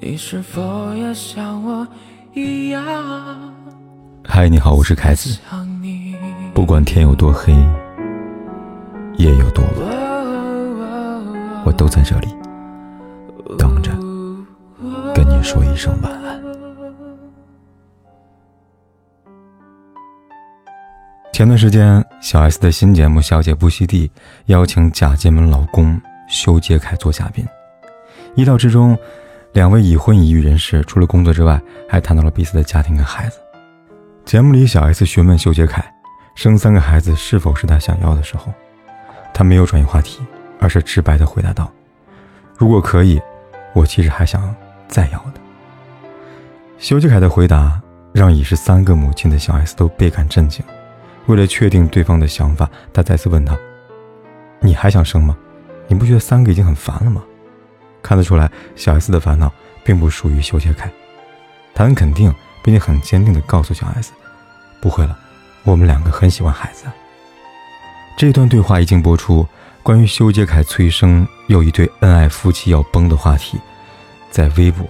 你是否也像我一样？嗨，你好，我是凯子。不管天有多黑，夜有多晚，我都在这里等着跟你说一声晚安。前段时间，小 S 的新节目《小姐不息地》邀请贾静雯老公修杰楷做嘉宾，意料之中，两位已婚已育人士除了工作之外，还谈到了彼此的家庭跟孩子。节目里，小 S 询问修杰楷，生三个孩子是否是他想要的时候，他没有转移话题，而是直白的回答道：“如果可以，我其实还想再要的。”修杰楷的回答让已是三个母亲的小 S 都倍感震惊。为了确定对方的想法，他再次问他：“你还想生吗？你不觉得三个已经很烦了吗？”看得出来，小 S 的烦恼并不属于修杰楷。他很肯定，并且很坚定地告诉小 S：“ 不会了，我们两个很喜欢孩子。”这段对话一经播出，关于修杰楷催生又一对恩爱夫妻要崩的话题，在微博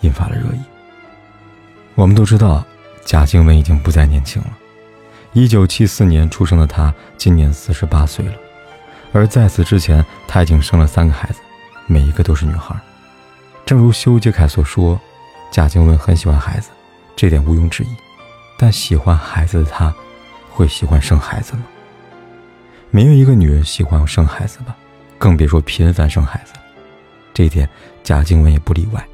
引发了热议。我们都知道，贾静雯已经不再年轻了。一九七四年出生的她，今年四十八岁了，而在此之前，她已经生了三个孩子，每一个都是女孩。正如修杰楷所说，贾静雯很喜欢孩子，这点毋庸置疑。但喜欢孩子的她，会喜欢生孩子吗？没有一个女人喜欢生孩子吧，更别说频繁生孩子。这一点，贾静雯也不例外。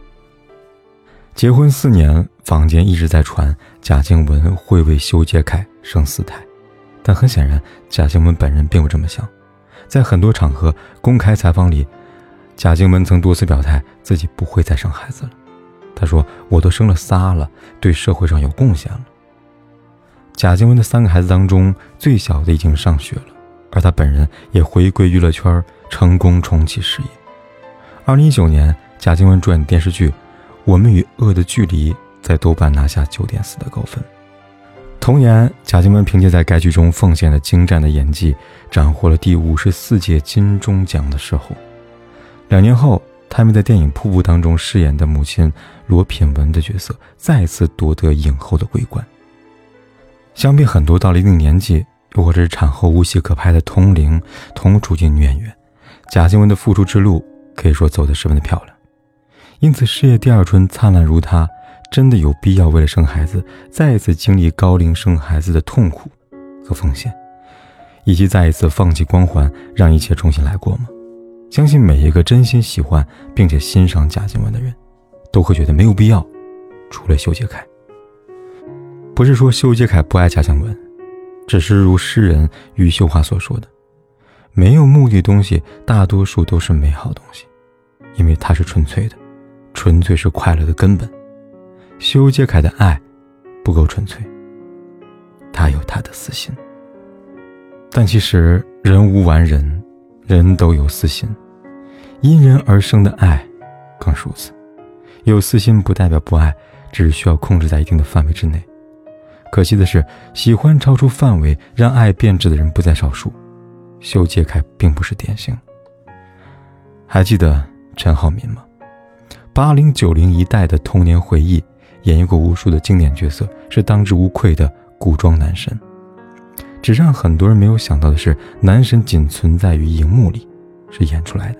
结婚四年，坊间一直在传贾静雯会为修杰楷生四胎，但很显然，贾静雯本人并不这么想。在很多场合公开采访里，贾静雯曾多次表态自己不会再生孩子了。她说：“我都生了仨了，对社会上有贡献了。”贾静雯的三个孩子当中，最小的已经上学了，而她本人也回归娱乐圈，成功重启事业。二零一九年，贾静雯主演电视剧。我们与恶的距离在豆瓣拿下九点四的高分。同年，贾静雯凭借在该剧中奉献了精湛的演技，斩获了第五十四届金钟奖的视后。两年后，他们在电影《瀑布》当中饰演的母亲罗品文的角色再次夺得影后的桂冠。相比很多到了一定年纪又或者是产后无戏可拍的同龄同处境女演员，贾静雯的复出之路可以说走得十分的漂亮。因此，事业第二春灿烂如她，真的有必要为了生孩子，再一次经历高龄生孩子的痛苦和风险，以及再一次放弃光环，让一切重新来过吗？相信每一个真心喜欢并且欣赏贾静雯的人，都会觉得没有必要。除了修杰楷，不是说修杰楷不爱贾静雯，只是如诗人余秀华所说的：“没有目的的东西，大多数都是美好东西，因为它是纯粹的。”纯粹是快乐的根本。修杰楷的爱不够纯粹，他有他的私心。但其实人无完人，人都有私心。因人而生的爱更是如此。有私心不代表不爱，只需要控制在一定的范围之内。可惜的是，喜欢超出范围让爱变质的人不在少数。修杰楷并不是典型。还记得陈浩民吗？八零九零一代的童年回忆，演绎过无数的经典角色，是当之无愧的古装男神。只让很多人没有想到的是，男神仅存在于荧幕里，是演出来的。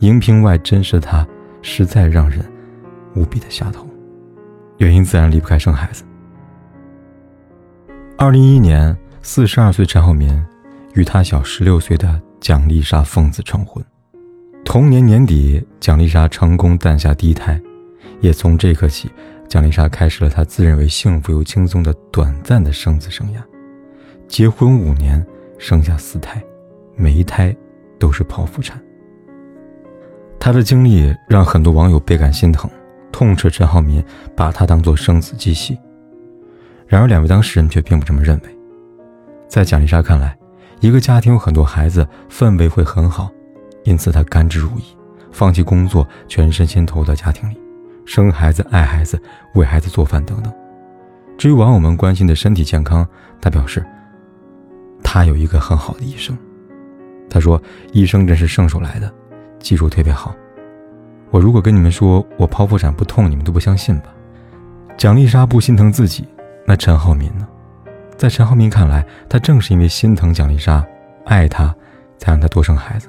荧屏外真实的他，实在让人无比的下头。原因自然离不开生孩子。二零一一年，四十二岁陈浩民与他小十六岁的蒋丽莎奉子成婚。同年年底，蒋丽莎成功诞下第一胎，也从这一刻起，蒋丽莎开始了她自认为幸福又轻松的短暂的生子生涯。结婚五年，生下四胎，每一胎都是剖腹产。他的经历让很多网友倍感心疼，痛斥陈浩民把他当做生子机器。然而，两位当事人却并不这么认为。在蒋丽莎看来，一个家庭有很多孩子，氛围会很好。因此，他甘之如饴，放弃工作，全身心投入到家庭里，生孩子、爱孩子、为孩子做饭等等。至于网友们关心的身体健康，他表示，他有一个很好的医生。他说：“医生真是圣手来的，技术特别好。我如果跟你们说我剖腹产不痛，你们都不相信吧？蒋丽莎不心疼自己，那陈浩民呢？在陈浩民看来，他正是因为心疼蒋丽莎，爱她，才让她多生孩子。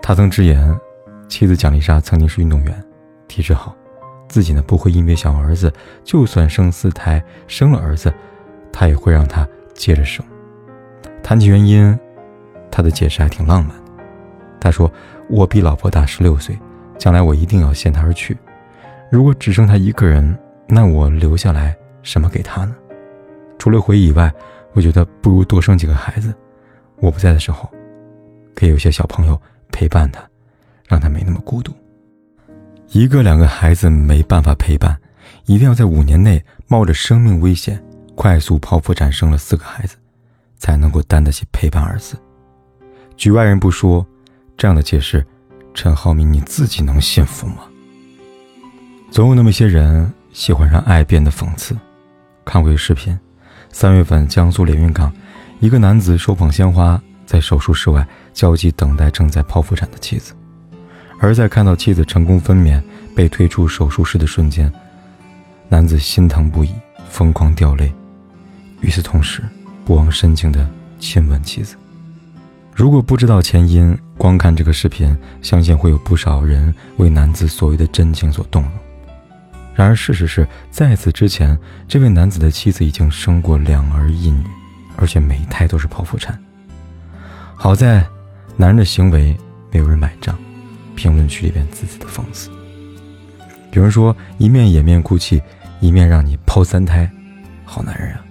他曾直言，妻子蒋丽莎曾经是运动员，体质好，自己呢不会因为想儿子，就算生四胎生了儿子，他也会让他接着生。谈起原因，他的解释还挺浪漫。他说：“我比老婆大十六岁，将来我一定要先她而去。如果只剩她一个人，那我留下来什么给她呢？除了回忆以外，我觉得不如多生几个孩子。我不在的时候，可以有些小朋友陪伴她，让她没那么孤独。一个两个孩子没办法陪伴，一定要在五年内冒着生命危险，快速剖腹产生了四个孩子，才能够担得起陪伴儿子。局外人不说。”这样的解释，陈浩民，你自己能信服吗？总有那么些人喜欢让爱变得讽刺。看过一视频，三月份江苏连云港，一个男子手捧鲜花在手术室外焦急等待正在剖腹产的妻子，而在看到妻子成功分娩被推出手术室的瞬间，男子心疼不已，疯狂掉泪。与此同时，不忘深情地亲吻妻子。如果不知道前因，光看这个视频，相信会有不少人为男子所谓的真情所动容。然而，事实是在此之前，这位男子的妻子已经生过两儿一女，而且每一胎都是剖腹产。好在，男人的行为没有人买账，评论区里边字字的讽刺。有人说：“一面掩面哭泣，一面让你剖三胎，好男人啊！”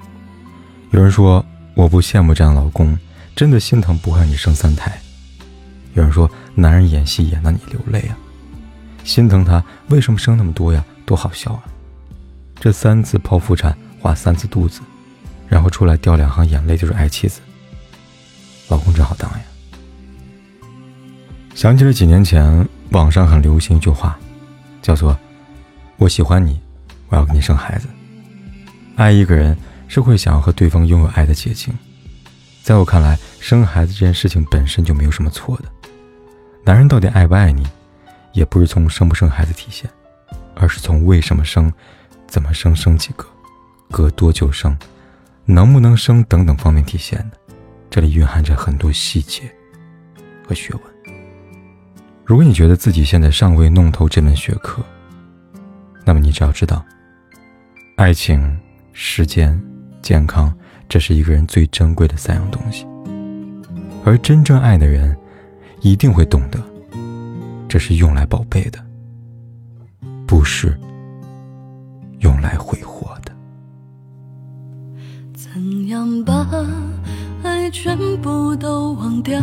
有人说：“我不羡慕这样老公。”真的心疼不会让你生三胎。有人说，男人演戏演到你流泪啊，心疼他为什么生那么多呀？多好笑啊！这三次剖腹产划三次肚子，然后出来掉两行眼泪就是爱妻子，老公真好当呀。想起了几年前网上很流行一句话，叫做“我喜欢你，我要给你生孩子”。爱一个人是会想要和对方拥有爱的结晶。在我看来，生孩子这件事情本身就没有什么错的。男人到底爱不爱你，也不是从生不生孩子体现，而是从为什么生、怎么生、生几个、隔多久生、能不能生等等方面体现的。这里蕴含着很多细节和学问。如果你觉得自己现在尚未弄透这门学科，那么你只要知道，爱情、时间、健康。这是一个人最珍贵的三样东西，而真正爱的人，一定会懂得，这是用来宝贝的，不是用来挥霍的。怎样把爱全部都忘掉？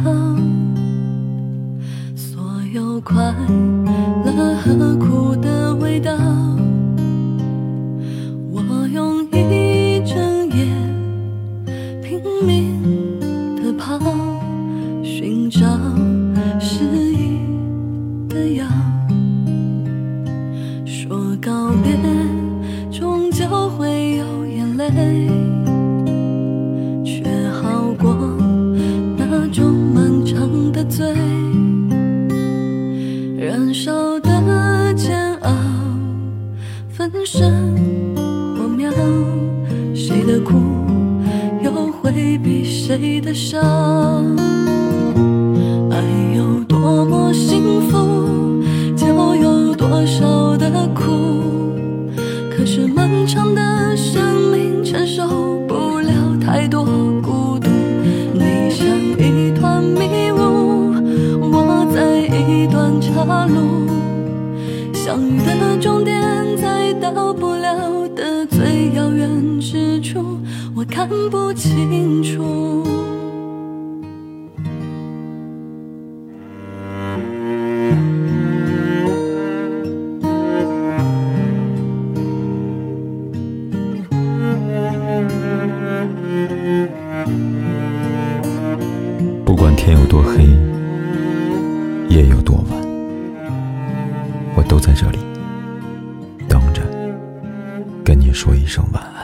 所有快乐和苦的味道。寻找失忆的药，说告别终究会有眼泪，却好过那种漫长的醉，燃烧的煎熬，分身火苗，谁的苦又回避？谁的伤？爱有多么幸福，就有多少的苦，可是漫长的生命。承受不了太多孤独，你像一团迷雾，我在一段岔路，相遇的终点在到不了的最遥远之处，我看不清楚。不管天有多黑，夜有多晚，我都在这里等着，跟你说一声晚安。